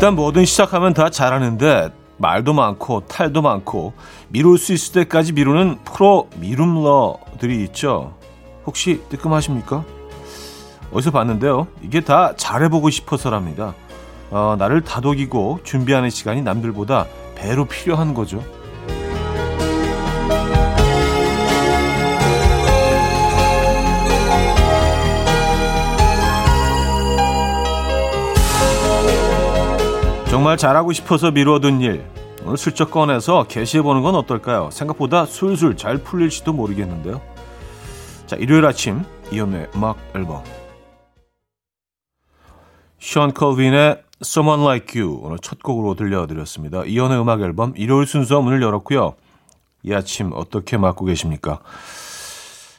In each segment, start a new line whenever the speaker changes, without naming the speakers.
일단 뭐든 시작하면 다 잘하는데 말도 많고 탈도 많고 미룰 수 있을 때까지 미루는 프로 미룸러들이 있죠. 혹시 뜨끔하십니까? 어디서 봤는데요. 이게 다 잘해보고 싶어서랍니다. 어, 나를 다독이고 준비하는 시간이 남들보다 배로 필요한 거죠. 정말 잘하고 싶어서 미뤄둔 일 오늘 슬쩍 꺼내서 게시해보는 건 어떨까요? 생각보다 술술 잘 풀릴지도 모르겠는데요. 자, 일요일 아침 이연의 음악 앨범 션 컬빈의 Someone Like You 오늘 첫 곡으로 들려드렸습니다. 이연의 음악 앨범 일요일 순서 문을 열었고요. 이 아침 어떻게 맞고 계십니까?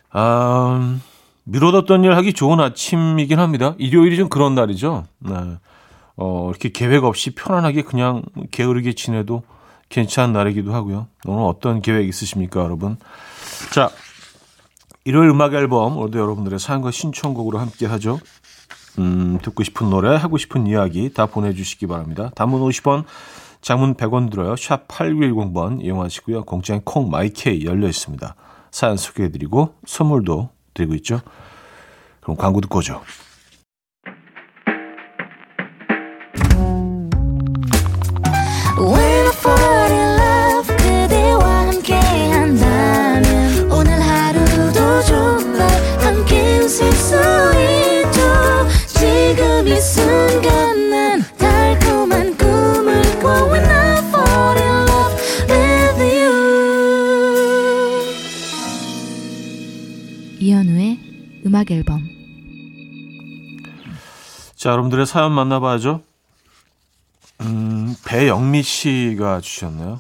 아, 미뤄뒀던 일 하기 좋은 아침이긴 합니다. 일요일이 좀 그런 날이죠. 네. 어, 이렇게 계획 없이 편안하게 그냥 게으르게 지내도 괜찮은 날이기도 하고요. 오늘 어떤 계획 있으십니까, 여러분? 자, 일요일 음악 앨범 오늘도 여러분들의 사연과 신청곡으로 함께 하죠. 음, 듣고 싶은 노래, 하고 싶은 이야기 다 보내주시기 바랍니다. 단문 50원, 장문 100원 들어요. 샵 8910번 이용하시고요. 공짜인 콩 마이케이 열려 있습니다. 사연 소개해드리고 선물도 드리고 있죠. 그럼 광고 듣고 오죠.
음악 앨범
자, 여러분들의 사연 만나봐야죠. 음, 배영미 씨가 주셨네요.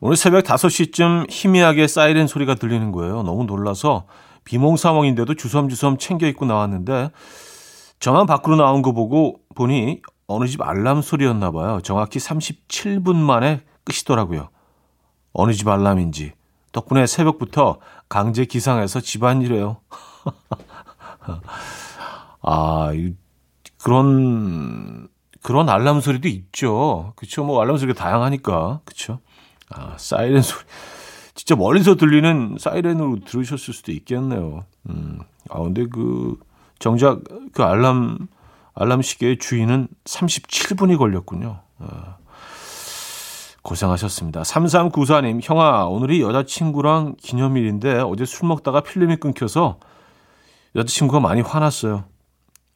오늘 새벽 5시쯤 희미하게 사이렌 소리가 들리는 거예요. 너무 놀라서 비몽 사몽인데도 주섬주섬 챙겨 입고 나왔는데 저만 밖으로 나온 거 보고 보니 어느 집 알람 소리였나 봐요. 정확히 37분 만에 끄시더라고요. 어느 집 알람인지. 덕분에 새벽부터 강제 기상해서 집안일해요. 아, 그런, 그런 알람 소리도 있죠. 그쵸. 뭐 알람 소리가 다양하니까. 그쵸. 아, 사이렌 소리. 진짜 멀리서 들리는 사이렌으로 들으셨을 수도 있겠네요. 음. 아, 근데 그, 정작 그 알람, 알람 시계의 주인은 37분이 걸렸군요. 아, 고생하셨습니다. 3394님, 형아, 오늘이 여자친구랑 기념일인데 어제 술 먹다가 필름이 끊겨서 여자친구가 많이 화났어요.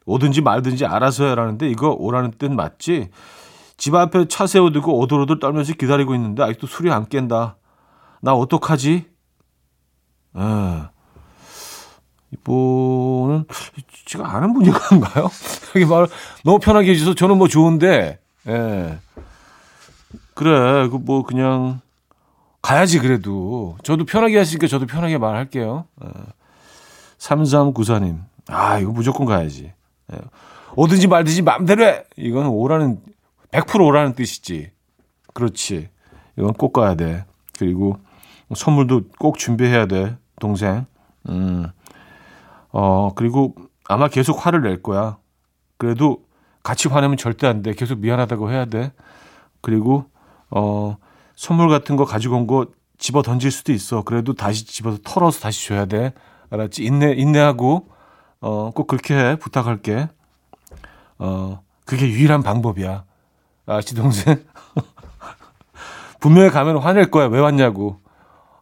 오든지 말든지 알아서 해라는데 이거 오라는 뜻 맞지? 집 앞에 차 세워두고 오돌오돌 떨면서 기다리고 있는데 아직도 술이 안 깬다. 나 어떡하지? 예. 이분은 제가 아는 분인가요? 여기 말 너무 편하게 해주셔서 저는 뭐 좋은데, 예. 그래, 그 뭐 그냥 가야지 그래도 저도 편하게 하시니까 저도 편하게 말할게요. 예. 3394님. 아, 이거 무조건 가야지. 예. 오든지 말든지 마음대로 해. 이건 오라는, 100% 오라는 뜻이지. 그렇지. 이건 꼭 가야 돼. 그리고 선물도 꼭 준비해야 돼. 동생. 음. 어, 그리고 아마 계속 화를 낼 거야. 그래도 같이 화내면 절대 안 돼. 계속 미안하다고 해야 돼. 그리고, 어, 선물 같은 거 가지고 온 거 집어 던질 수도 있어. 그래도 다시 집어서 털어서 다시 줘야 돼. 알았지? 인내, 인내하고, 어, 꼭 그렇게 해. 부탁할게. 어, 그게 유일한 방법이야. 아시 동생? 분명히 가면 화낼 거야. 왜 왔냐고.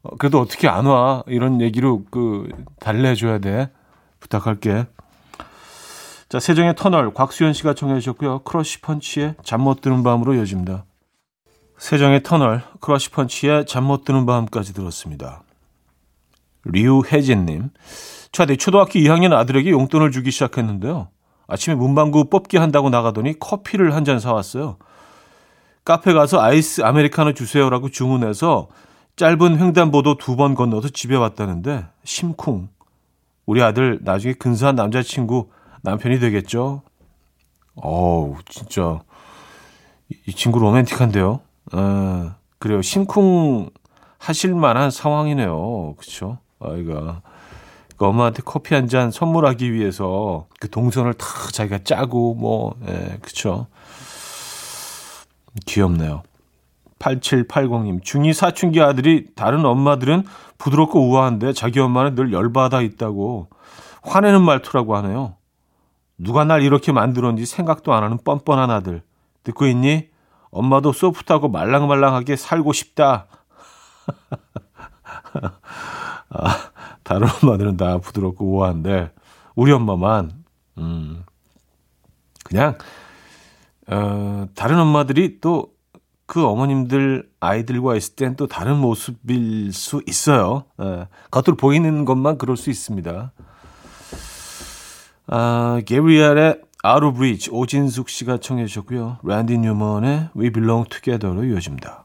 어, 그래도 어떻게 안 와? 이런 얘기로 그, 달래줘야 돼. 부탁할게. 자, 세정의 터널, 곽수현 씨가 청해 주셨고요. 크러쉬 펀치의 잠 못 드는 밤으로 이어집니다. 세정의 터널, 크러쉬 펀치의 잠 못 드는 밤까지 들었습니다. 류혜진님. 차대 초등학교 2학년 아들에게 용돈을 주기 시작했는데요. 아침에 문방구 뽑기 한다고 나가더니 커피를 한 잔 사왔어요. 카페 가서 아이스 아메리카노 주세요라고 주문해서 짧은 횡단보도 두 번 건너서 집에 왔다는데 심쿵. 우리 아들 나중에 근사한 남자친구 남편이 되겠죠? 어우, 진짜. 이 친구 로맨틱한데요? 아, 그래요. 심쿵 하실 만한 상황이네요. 그쵸? 아이가. 그 엄마한테 커피 한 잔 선물하기 위해서 그 동선을 다 자기가 짜고 뭐, 예, 그쵸. 귀엽네요. 8780님, 중2 사춘기 아들이 다른 엄마들은 부드럽고 우아한데 자기 엄마는 늘 열받아 있다고 화내는 말투라고 하네요. 누가 날 이렇게 만들었는지 생각도 안 하는 뻔뻔한 아들. 듣고 있니? 엄마도 소프트하고 말랑말랑하게 살고 싶다. 아, 다른 엄마들은 다 부드럽고 우아한데 우리 엄마만 음 그냥 어 다른 엄마들이 또 그 어머님들 아이들과 있을 땐 또 다른 모습일 수 있어요. 예, 겉으로 보이는 것만 그럴 수 있습니다. 아, 게브리엘의 Out of Reach 오진숙 씨가 청해 주셨고요. 랜디 뉴먼의 We Belong Together로 이어집니다.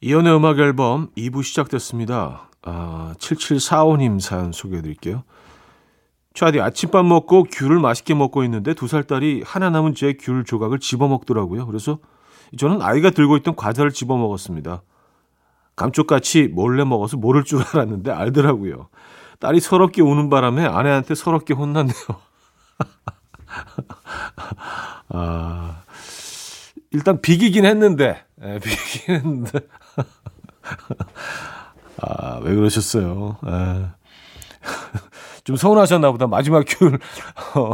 이연의 음악 앨범 2부 시작됐습니다. 아, 7745님 사연 소개해 드릴게요. 차디 아침밥 먹고 귤을 맛있게 먹고 있는데 두 살 딸이 하나 남은 제 귤 조각을 집어 먹더라고요. 그래서 저는 아이가 들고 있던 과자를 집어 먹었습니다. 감쪽같이 몰래 먹어서 모를 줄 알았는데 알더라고요. 딸이 서럽게 우는 바람에 아내한테 서럽게 혼났네요. 아, 일단 비기긴 했는데, 예, 비기긴 했는데. 아, 왜 그러셨어요? 예. 좀 서운하셨나 보다. 마지막 귤, 어,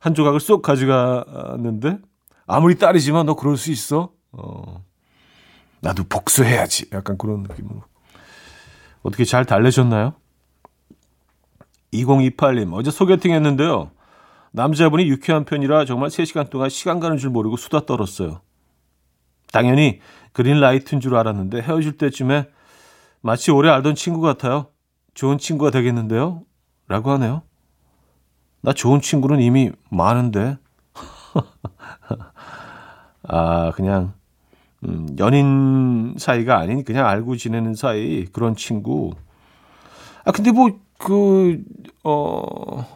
한 조각을 쏙 가져갔는데, 아무리 딸이지만 너 그럴 수 있어? 어, 나도 복수해야지. 약간 그런 느낌으로. 어떻게 잘 달래셨나요? 2028님, 어제 소개팅 했는데요. 남자분이 유쾌한 편이라 정말 3시간 동안 시간 가는 줄 모르고 수다 떨었어요. 당연히 그린라이트인 줄 알았는데 헤어질 때쯤에 마치 오래 알던 친구 같아요. 좋은 친구가 되겠는데요? 라고 하네요. 나 좋은 친구는 이미 많은데. 아, 그냥, 음, 연인 사이가 아닌 그냥 알고 지내는 사이 그런 친구. 아, 근데 뭐, 그, 어,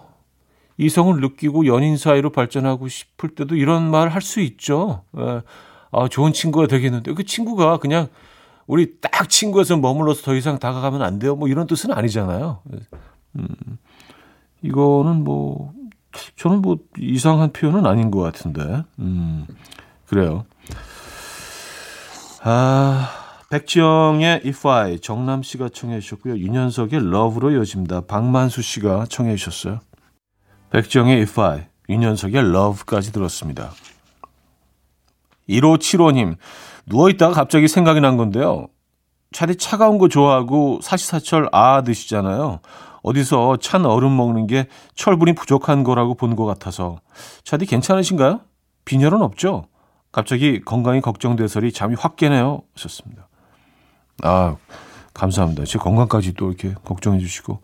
이성을 느끼고 연인 사이로 발전하고 싶을 때도 이런 말 할 수 있죠. 예. 아, 좋은 친구가 되겠는데. 그 친구가 그냥 우리 딱 친구에서 머물러서 더 이상 다가가면 안 돼요. 뭐 이런 뜻은 아니잖아요. 음, 이거는 뭐, 저는 뭐 이상한 표현은 아닌 것 같은데. 음, 그래요. 아, 백지영의 If I, 정남 씨가 청해 주셨고요. 윤현석의 Love로 이어집니다. 박만수 씨가 청해 주셨어요. 백지영의 If I, 윤현석의 Love까지 들었습니다. 1575님, 누워있다가 갑자기 생각이 난 건데요. 차디 차가운 거 좋아하고 사시사철 아 드시잖아요. 어디서 찬 얼음 먹는 게 철분이 부족한 거라고 본 것 같아서. 차디 괜찮으신가요? 빈혈은 없죠? 갑자기 건강이 걱정돼서리 잠이 확 깨네요. 하셨습니다. 아, 감사합니다. 제 건강까지 또 이렇게 걱정해 주시고.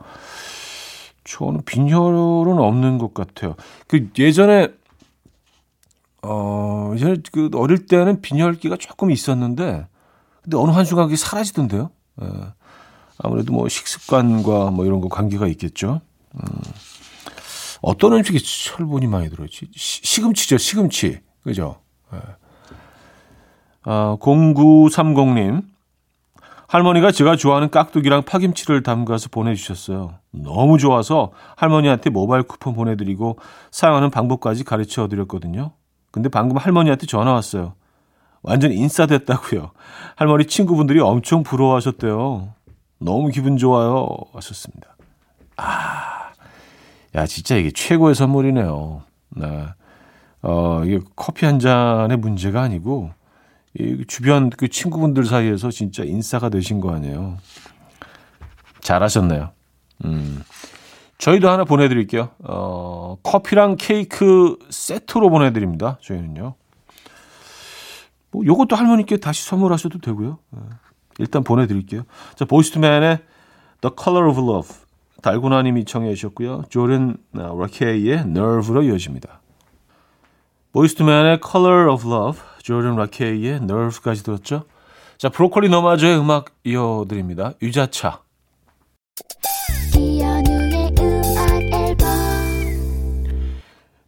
저는 빈혈은 없는 것 같아요. 그 예전에 어, 이제 그 어릴 때는 빈혈기가 조금 있었는데, 근데 어느 한순간 그게 사라지던데요. 예. 아무래도 뭐 식습관과 뭐 이런 거 관계가 있겠죠. 음. 어떤 음식이 철분이 많이 들어있지? 시, 금치죠 시금치. 그죠? 예. 아, 0930님. 할머니가 제가 좋아하는 깍두기랑 파김치를 담가서 보내주셨어요. 너무 좋아서 할머니한테 모바일 쿠폰 보내드리고 사용하는 방법까지 가르쳐 드렸거든요. 근데 방금 할머니한테 전화 왔어요. 완전 인싸됐다고요. 할머니 친구분들이 엄청 부러워하셨대요. 너무 기분 좋아요. 하셨습니다. 아, 야, 진짜 이게 최고의 선물이네요. 네. 어, 이게 커피 한 잔의 문제가 아니고, 이 주변 그 친구분들 사이에서 진짜 인싸가 되신 거 아니에요. 잘하셨네요. 음. 저희도 하나 보내드릴게요. 어, 커피랑 케이크 세트로 보내드립니다. 저희는요. 뭐, 요것도 할머니께 다시 선물하셔도 되고요. 네. 일단 보내드릴게요. 자, 보이스트맨의 The Color of Love. 달고나님이 청해 주셨고요. 조른 라케이의 Nerve로 이어집니다. 보이스트맨의 Color of Love, 조던 라케이의 Nerve까지 들었죠. 자, 브로콜리 너마저의 음악 이어드립니다. 유자차.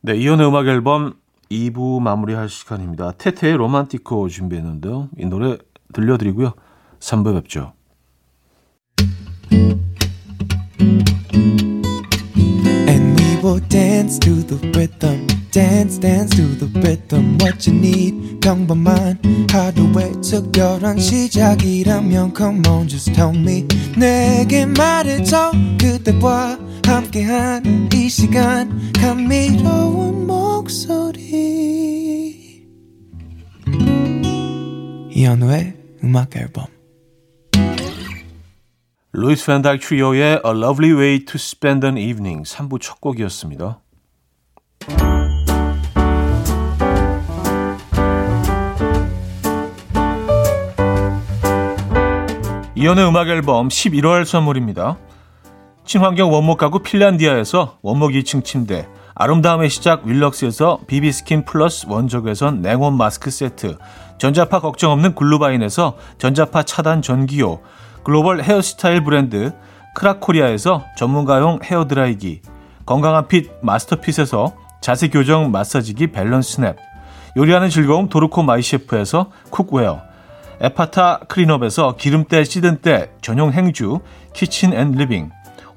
네, 이연의 음악 앨범 2부 마무리할 시간입니다. 테테의 로만티코 준비했는데요. 이 노래 들려드리고요. 3부 뵙죠. 내게 말해줘. 그대와 함께한 이 시간. 감미로운 목소리. 이현우의 음악 앨범. 루이스 팬달 트리오의 A Lovely Way to Spend an Evening 3부 첫 곡이었습니다. 이연의 음악 앨범 11월 선물입니다. 친환경 원목 가구 핀란디아에서 원목 2층 침대, 아름다움의 시작 윌럭스에서 비비스킨 플러스 원적외선 냉온 마스크 세트, 전자파 걱정 없는 글루바인에서 전자파 차단 전기요, 글로벌 헤어스타일 브랜드 크라코리아에서 전문가용 헤어드라이기, 건강한 핏 마스터핏에서 자세 교정 마사지기 밸런스 스냅, 요리하는 즐거움 도르코 마이셰프에서 cookware, 에파타 클린업에서 기름때 찌든 때 전용 행주 키친 앤 리빙,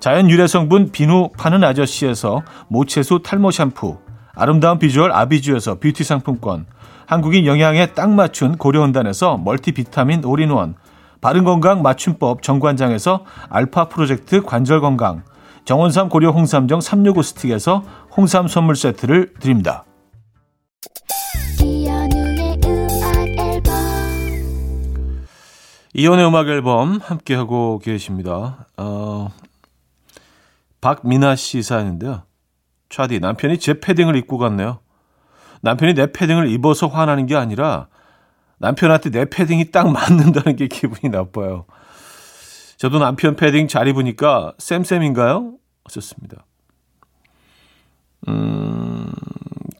자연 유래 성분 비누 파는 아저씨에서 모체수 탈모 샴푸 아름다운 비주얼 아비주에서 뷰티 상품권 한국인 영양에 딱 맞춘 고려원단에서 멀티비타민 올인원, 바른건강 맞춤법 정관장에서 알파 프로젝트 관절건강, 정원삼 고려 홍삼정 365 스틱에서 홍삼 선물 세트를 드립니다. 이혼의 음악 앨범 함께하고 계십니다. 어, 박민아 씨 사연인데요. 차디, 남편이 제 패딩을 입고 갔네요. 남편이 내 패딩을 입어서 화나는 게 아니라 남편한테 내 패딩이 딱 맞는다는 게 기분이 나빠요. 저도 남편 패딩 잘 입으니까 쌤쌤인가요? 하셨습니다. 음,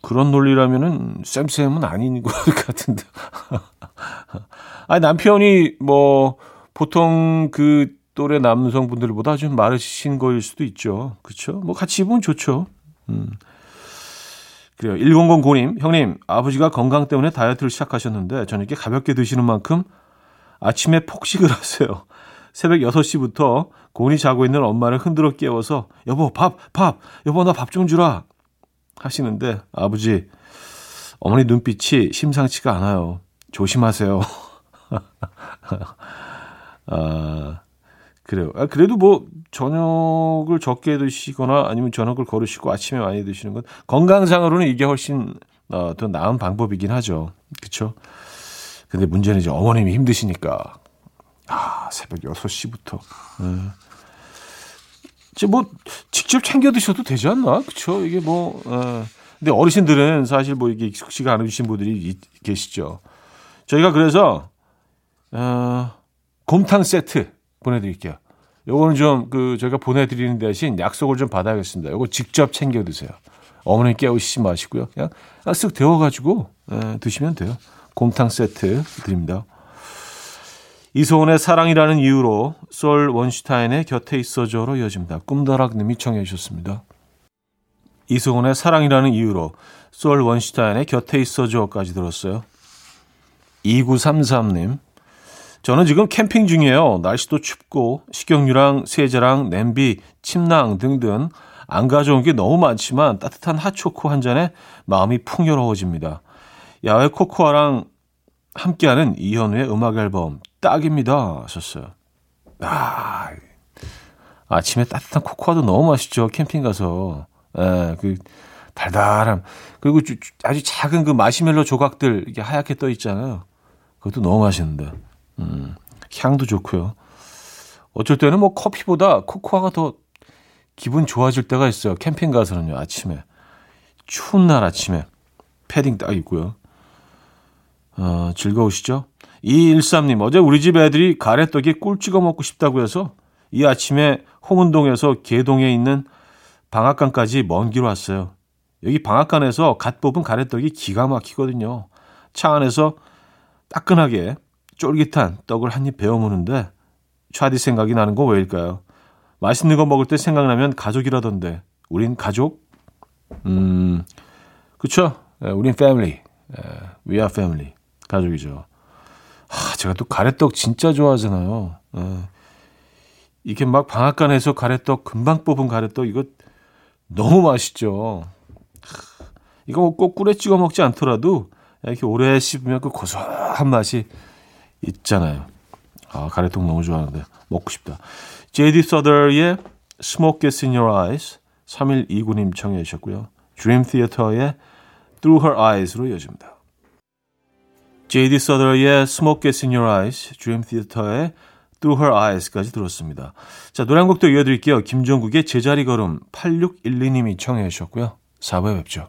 그런 논리라면은 쌤쌤은 아닌 것 같은데. 아니, 남편이 뭐, 보통 그 또래 남성분들보다 좀 마르신 거일 수도 있죠. 그쵸? 뭐 같이 입으면 좋죠. 음. 그래요. 1009님, 형님, 아버지가 건강 때문에 다이어트를 시작하셨는데 저녁에 가볍게 드시는 만큼 아침에 폭식을 하세요. 새벽 6시부터 곤히 자고 있는 엄마를 흔들어 깨워서 여보, 밥, 밥, 여보, 나 밥 좀 주라. 하시는데 아버지, 어머니 눈빛이 심상치가 않아요. 조심하세요. 아, 그래요. 아, 그래도 뭐 저녁을 적게 드시거나 아니면 저녁을 거르시고 아침에 많이 드시는 건 건강상으로는 이게 훨씬 어, 더 나은 방법이긴 하죠. 그렇죠? 근데 문제는 이제 어머님이 힘드시니까 아, 새벽 6시부터. 네. 이제 뭐 직접 챙겨 드셔도 되지 않나? 그렇죠? 이게 뭐 어. 근데 어르신들은 사실 뭐 이게 익숙지가 않으신 분들이 계시죠. 저희가 그래서 어, 곰탕 세트 보내드릴게요. 요거는 좀 그 저희가 보내드리는 대신 약속을 좀 받아야겠습니다. 요거 직접 챙겨 드세요. 어머니 깨우시지 마시고요. 그냥 쓱 데워가지고 에, 드시면 돼요. 곰탕 세트 드립니다. 이소은의 사랑이라는 이유로 솔 원슈타인의 곁에 있어줘로 이어집니다. 꿈다락님이 청해 주셨습니다. 이승훈의 사랑이라는 이유로 솔 원슈타인의 곁에 있어줘까지 들었어요. 2933님. 저는 지금 캠핑 중이에요. 날씨도 춥고 식용유랑 세제랑 냄비, 침낭 등등 안 가져온 게 너무 많지만 따뜻한 핫초코 한 잔에 마음이 풍요로워집니다. 야외 코코아랑 함께하는 이현우의 음악 앨범 딱입니다. 하셨어요. 아, 아침에 따뜻한 코코아도 너무 맛있죠. 캠핑 가서. 예, 그 달달함. 그리고 아주 작은 그 마시멜로 조각들 이게 하얗게 떠 있잖아요. 그것도 너무 맛있는데. 음, 향도 좋고요. 어쩔 때는 뭐 커피보다 코코아가 더 기분 좋아질 때가 있어요. 캠핑 가서는요, 아침에. 추운 날 아침에. 패딩 딱 입고요. 어, 즐거우시죠? 213님, 어제 우리 집 애들이 가래떡에 꿀 찍어 먹고 싶다고 해서 이 아침에 홍은동에서 개동에 있는 방앗간까지 먼 길 왔어요. 여기 방앗간에서 갓 뽑은 가래떡이 기가 막히거든요. 차 안에서 따끈하게 쫄깃한 떡을 한 입 베어 무는데 차디 생각이 나는 건 왜일까요? 맛있는 거 먹을 때 생각나면 가족이라던데 우린 가족? 음, 그쵸? 예, 우린 패밀리. 예, we are family. 가족이죠. 하, 제가 또 가래떡 진짜 좋아하잖아요. 예. 이게 막 방앗간에서 가래떡 금방 뽑은 가래떡 이거 너무 맛있죠. 이거 뭐꼭 꿀에 찍어 먹지 않더라도 이렇게 오래 씹으면 그 고소한 맛이 있잖아요. 아, 가래떡 너무 좋아하는데 먹고 싶다. 제디 서더의 Smoke Gets in Your Eyes 3129님 청해 주셨고요. Dream Theater의 Through Her Eyes로 이어집니다. 제디 서더의 Smoke Gets in Your Eyes, Dream Theater의 Through Her Eyes까지 들었습니다. 자, 노래 한 곡도 이어드릴게요. 김종국의 제자리 걸음 8612님이 청해 주셨고요. 4부에 뵙죠.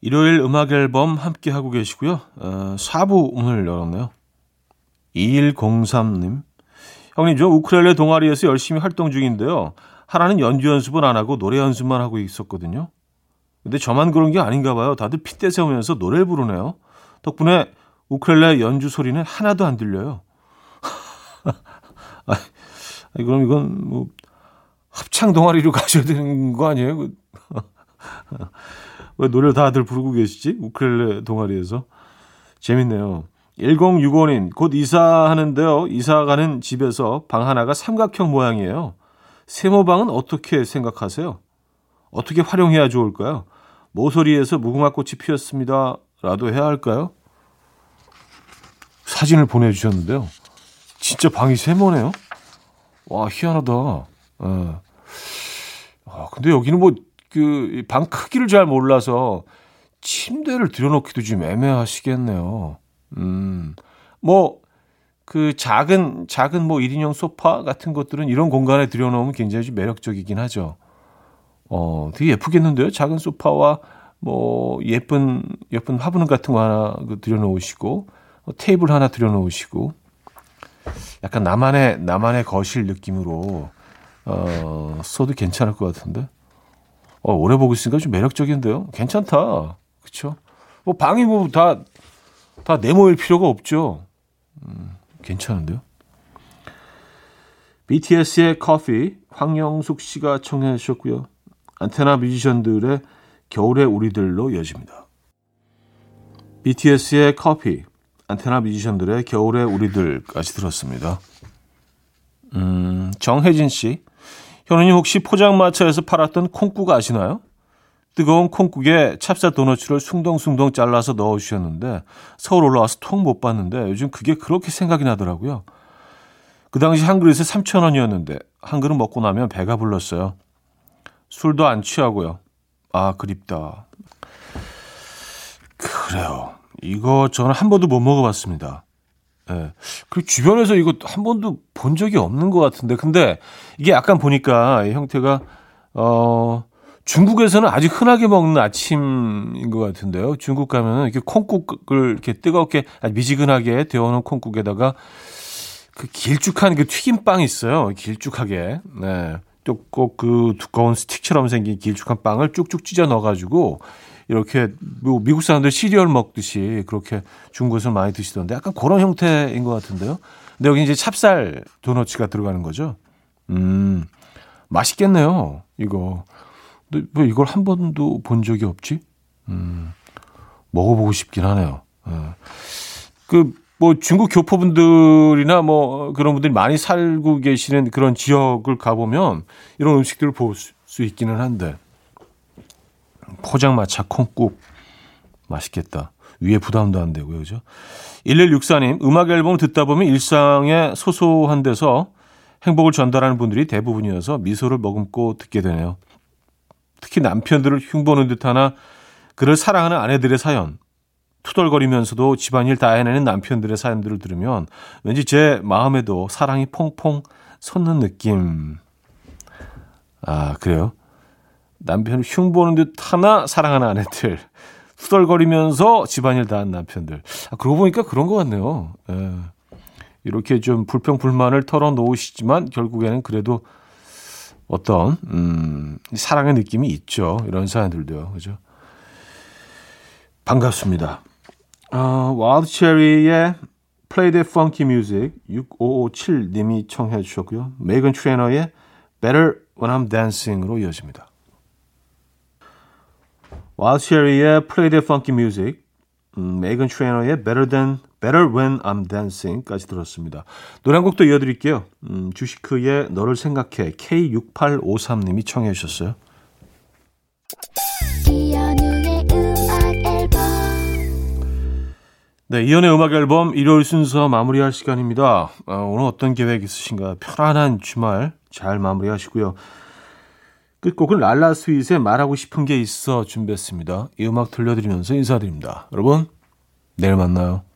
일요일 음악 앨범 함께 하고 계시고요. 어, 4부 오늘 열었네요. 2103님. 형님, 저 우크렐레 동아리에서 열심히 활동 중인데요. 하나는 연주 연습은 안 하고 노래 연습만 하고 있었거든요. 근데 저만 그런 게 아닌가 봐요. 다들 핏대 세우면서 노래를 부르네요. 덕분에 우크렐레 연주 소리는 하나도 안 들려요. 아, 그럼 이건 뭐 합창 동아리로 가셔야 되는 거 아니에요? 왜 노래를 다들 부르고 계시지? 우크렐레 동아리에서. 재밌네요. 1065님, 곧 이사하는데요. 이사 가는 집에서 방 하나가 삼각형 모양이에요. 세모방은 어떻게 생각하세요? 어떻게 활용해야 좋을까요? 모서리에서 무궁화 꽃이 피었습니다. 라도 해야 할까요? 사진을 보내주셨는데요. 진짜 방이 세모네요. 와, 희한하다. 예. 아, 근데 여기는 뭐 그 방 크기를 잘 몰라서 침대를 들여놓기도 좀 애매하시겠네요. 음, 뭐, 그 작은, 작은 뭐 1인용 소파 같은 것들은 이런 공간에 들여놓으면 굉장히 좀 매력적이긴 하죠. 어, 되게 예쁘겠는데요? 작은 소파와 뭐 예쁜, 예쁜 화분 같은 거 하나 그 들여놓으시고, 뭐 테이블 하나 들여놓으시고, 약간 나만의, 나만의 거실 느낌으로, 어, 써도 괜찮을 것 같은데. 어, 오래 보고 있으니까 좀 매력적인데요. 괜찮다. 그쵸? 뭐 방이 뭐 다, 다 네모일 필요가 없죠. 음, 괜찮은데요. BTS의 커피, 황영숙 씨가 청해 주셨고요. 안테나 뮤지션들의 겨울의 우리들로 이어집니다. BTS의 커피, 안테나 뮤지션들의 겨울의 우리들까지 들었습니다. 음, 정혜진 씨. 현우님 혹시 포장마차에서 팔았던 콩국 아시나요? 뜨거운 콩국에 찹쌀 도너츠를 숭덩숭덩 잘라서 넣어주셨는데 서울 올라와서 통 못 봤는데 요즘 그게 그렇게 생각이 나더라고요. 그 당시 한 그릇에 3천 원이었는데 한 그릇 먹고 나면 배가 불렀어요. 술도 안 취하고요. 아 그립다. 그래요. 이거 저는 한 번도 못 먹어봤습니다. 예. 그 주변에서 이거 한 번도 본 적이 없는 것 같은데. 근데 이게 약간 보니까 형태가, 어, 중국에서는 아주 흔하게 먹는 아침인 것 같은데요. 중국 가면은 이렇게 콩국을 이렇게 뜨겁게 미지근하게 데워놓은 콩국에다가 그 길쭉한 그 튀김빵이 있어요. 길쭉하게. 네. 또꼭그 두꺼운 스틱처럼 생긴 길쭉한 빵을 쭉쭉 찢어 넣어가지고 이렇게 뭐 미국 사람들 시리얼 먹듯이 그렇게 중국에서 많이 드시던데 약간 그런 형태인 것 같은데요. 근데 여기 이제 찹쌀 도너츠가 들어가는 거죠. 음, 맛있겠네요. 이거. 근데 왜 이걸 한 번도 본 적이 없지? 음, 먹어보고 싶긴 하네요. 어. 그, 뭐 중국 교포분들이나 뭐 그런 분들이 많이 살고 계시는 그런 지역을 가보면 이런 음식들을 볼 수 있기는 한데 포장마차 콩국 맛있겠다. 위에 부담도 안 되고요. 그죠? 1164님, 음악 앨범을 듣다 보면 일상의 소소한 데서 행복을 전달하는 분들이 대부분이어서 미소를 머금고 듣게 되네요. 특히 남편들을 흉보는 듯 하나 그를 사랑하는 아내들의 사연, 투덜거리면서도 집안일 다 해내는 남편들의 사연들을 들으면 왠지 제 마음에도 사랑이 퐁퐁 솟는 느낌. 아, 그래요? 남편을 흉보는 듯 하나 사랑하는 아내들. 후덜거리면서 집안일 다 한 남편들. 아, 그러고 보니까 그런 것 같네요. 예. 이렇게 좀 불평 불만을 털어놓으시지만 결국에는 그래도 어떤, 음, 사랑의 느낌이 있죠. 이런 사연들도요. 그죠? 반갑습니다. 어, 와일드 체리의 Play the Funky Music 6557님이 청해 주셨고요. 메이건 트레이너의 Better When I'm Dancing으로 이어집니다. 와일드 체리의 Play the Funky Music 음, 메이건 트레이너의 Better Than Better When I'm Dancing까지 들었습니다. 노래 한 곡도 이어드릴게요. 음, 주시크의 너를 생각해 K6853님이 청해 주셨어요. 네, 이연의 음악 앨범 일요일 순서 마무리할 시간입니다. 어, 오늘 어떤 계획 있으신가요? 편안한 주말 잘 마무리하시고요. 끝곡은 랄라 스윗의 말하고 싶은 게 있어 준비했습니다. 이 음악 들려드리면서 인사드립니다. 여러분, 내일 만나요.